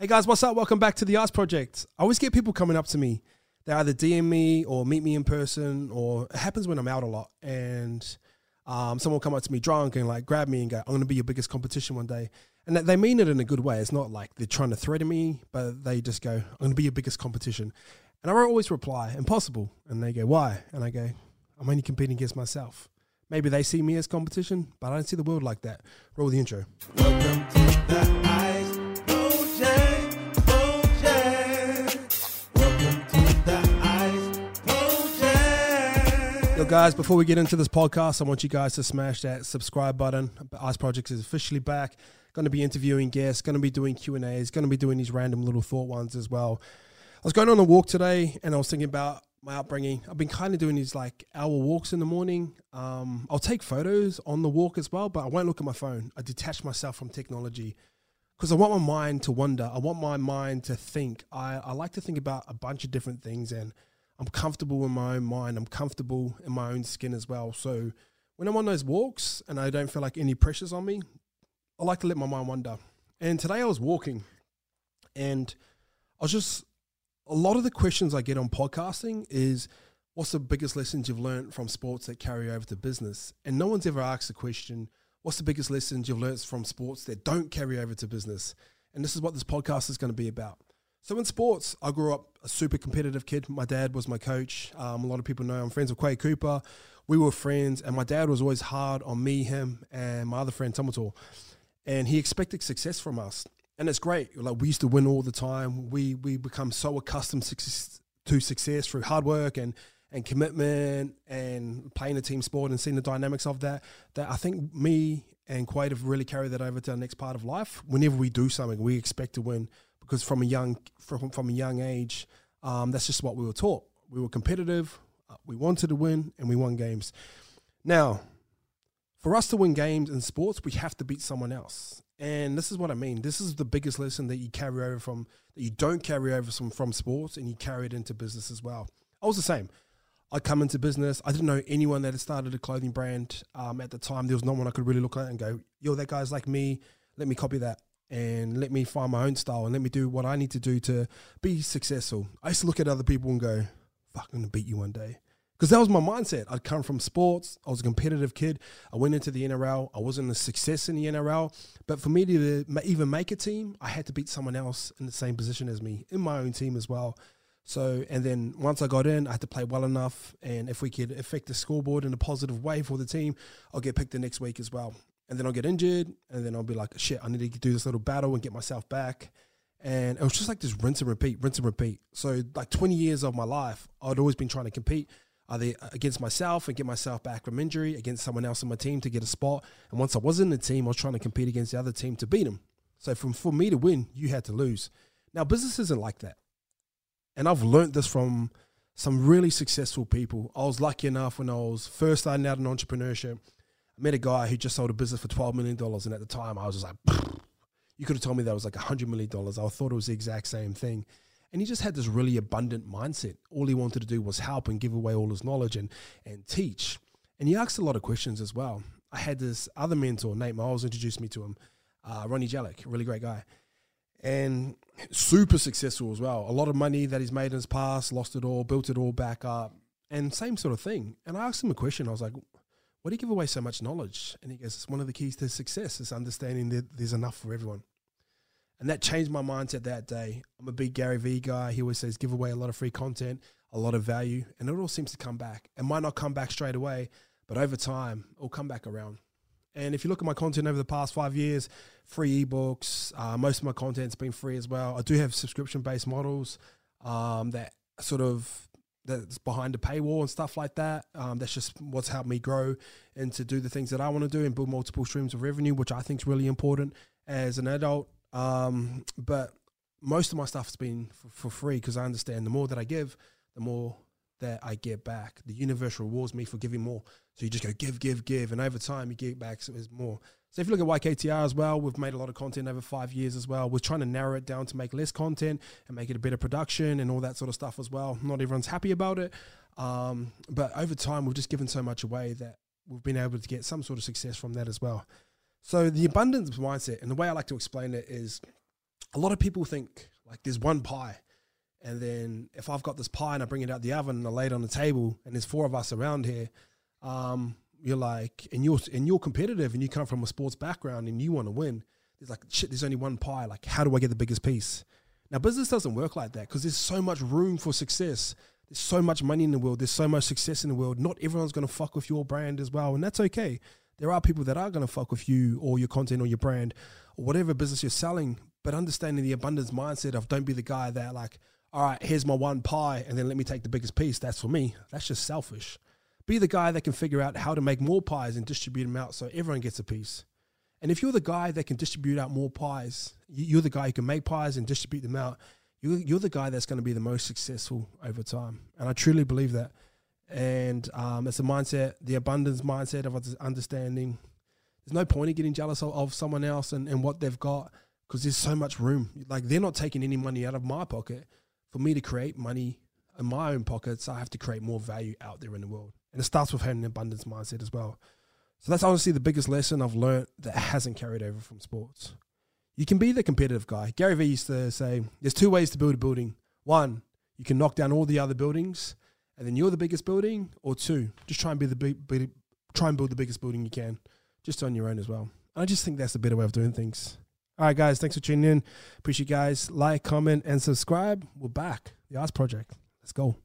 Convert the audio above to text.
Hey guys, what's up? Welcome back to the Arts Project. I always get people coming up to me. They either DM me or meet me in person, or it happens when I'm out a lot. And um, someone will come up to me drunk and like grab me and go, I'm going to be your biggest competition one day. And they mean it in a good way. It's not like they're trying to threaten me, but they just go, I'm going to be your biggest competition. And I always reply, impossible. And they go, why? And I go, I'm only competing against myself. Maybe they see me as competition, but I don't see the world like that. Roll the intro. Yo, guys, before we get into this podcast, I want you guys to smash that subscribe button. Ice Projects is officially back. Going to be interviewing guests, going to be doing Q&As, going to be doing these random little thought ones as well. I was going on a walk today and I was thinking about my upbringing. I've been kind of doing these like hour walks in the morning. Um, I'll take photos on the walk as well, but I won't look at my phone. I detach myself from technology because I want my mind to wander. I want my mind to think. I, I like to think about a bunch of different things and I'm comfortable in my own mind. I'm comfortable in my own skin as well. So when I'm on those walks and I don't feel like any pressures on me, I like to let my mind wander. And today I was walking and I was just a lot of the questions I get on podcasting is what's the biggest lessons you've learned from sports that carry over to business? And no one's ever asked the question, what's the biggest lessons you've learned from sports that don't carry over to business? And this is what this podcast is going to be about. So in sports, I grew up a super competitive kid. My dad was my coach. Um, a lot of people know I'm friends with Quade Cooper. We were friends, and my dad was always hard on me, him, and my other friend Tomato. And he expected success from us and it's great. Like we used to win all the time. We we become so accustomed to success through hard work and and commitment and playing a team sport and seeing the dynamics of that. That I think me and Quade have really carried that over to the next part of life. Whenever we do something, we expect to win because from a young from from a young age, um, that's just what we were taught. We were competitive. Uh, we wanted to win, and we won games. Now, for us to win games in sports, we have to beat someone else. And this is what I mean. This is the biggest lesson that you carry over from that you don't carry over from from sports, and you carry it into business as well. I was the same. I come into business. I didn't know anyone that had started a clothing brand um, at the time. There was no one I could really look at and go, "Yo, that guy's like me. Let me copy that." And let me find my own style and let me do what I need to do to be successful. I used to look at other people and go, fuck, I'm gonna beat you one day because that was my mindset. I'd come from sports. I was a competitive kid. I went into the NRL. I wasn't a success in the NRL, but for me to even make a team, I had to beat someone else in the same position as me in my own team as well. So, and then once I got in, I had to play well enough. And if we could affect the scoreboard in a positive way for the team, I'll get picked the next week as well. And then I'll get injured, and then I'll be like, shit, I need to do this little battle and get myself back. And it was just like this rinse and repeat, rinse and repeat. So, like 20 years of my life, I'd always been trying to compete either against myself and get myself back from injury, against someone else on my team to get a spot. And once I was in the team, I was trying to compete against the other team to beat them. So from for me to win, you had to lose. Now business isn't like that, and I've learned this from some really successful people. I was lucky enough when I was first starting out in entrepreneurship. Met a guy who just sold a business for twelve million dollars, and at the time I was just like, you could have told me that was like hundred million dollars. I thought it was the exact same thing. And he just had this really abundant mindset. All he wanted to do was help and give away all his knowledge and, and teach. And he asked a lot of questions as well. I had this other mentor, Nate Myles, introduced me to him, uh, Ronnie Jellick, really great guy. And super successful as well. A lot of money that he's made in his past, lost it all, built it all back up, and same sort of thing. And I asked him a question. I was like, why do you give away so much knowledge? And he goes, it's one of the keys to success is understanding that there's enough for everyone. And that changed my mindset that day. I'm a big Gary Vee guy. He always says, give away a lot of free content, a lot of value, and it all seems to come back. It might not come back straight away, but over time, it'll come back around. And if you look at my content over the past five years, free ebooks, uh, most of my content's been free as well. I do have subscription based models um, that sort of that's behind the paywall and stuff like that. Um, that's just what's helped me grow and to do the things that I want to do and build multiple streams of revenue, which I think is really important as an adult um, but most of my stuff has been for, for free because I understand the more that I give, the more that I get back. The universe rewards me for giving more. So you just go give, give, give, and over time you get back so there's more. So if you look at YKTR as well, we've made a lot of content over five years as well. We're trying to narrow it down to make less content and make it a better production and all that sort of stuff as well. Not everyone's happy about it, um, but over time we've just given so much away that we've been able to get some sort of success from that as well. So the abundance mindset, and the way I like to explain it is, a lot of people think like there's one pie. And then if I've got this pie and I bring it out the oven and I lay it on the table and there's four of us around here, um, you're like, and you're and you're competitive and you come from a sports background and you want to win. There's like shit. There's only one pie. Like, how do I get the biggest piece? Now, business doesn't work like that because there's so much room for success. There's so much money in the world. There's so much success in the world. Not everyone's going to fuck with your brand as well, and that's okay. There are people that are going to fuck with you or your content or your brand or whatever business you're selling. But understanding the abundance mindset of don't be the guy that like, all right, here's my one pie, and then let me take the biggest piece. That's for me. That's just selfish. Be the guy that can figure out how to make more pies and distribute them out so everyone gets a piece. And if you're the guy that can distribute out more pies, you're the guy who can make pies and distribute them out. You're, the guy that's going to be the most successful over time. And I truly believe that. And um, it's a mindset, the abundance mindset of understanding. There's no point in getting jealous of, of someone else and, and what they've got because there's so much room. Like they're not taking any money out of my pocket. For me to create money in my own pockets, I have to create more value out there in the world. And it starts with having an abundance mindset as well. So that's honestly the biggest lesson I've learned that hasn't carried over from sports. You can be the competitive guy. Gary Vee used to say, there's two ways to build a building. One, you can knock down all the other buildings and then you're the biggest building, or two, just try and be the big, big try and build the biggest building you can, just on your own as well. And I just think that's a better way of doing things. All right, guys, thanks for tuning in. Appreciate you guys. Like, comment, and subscribe. We're back. The Ask Project. Let's go.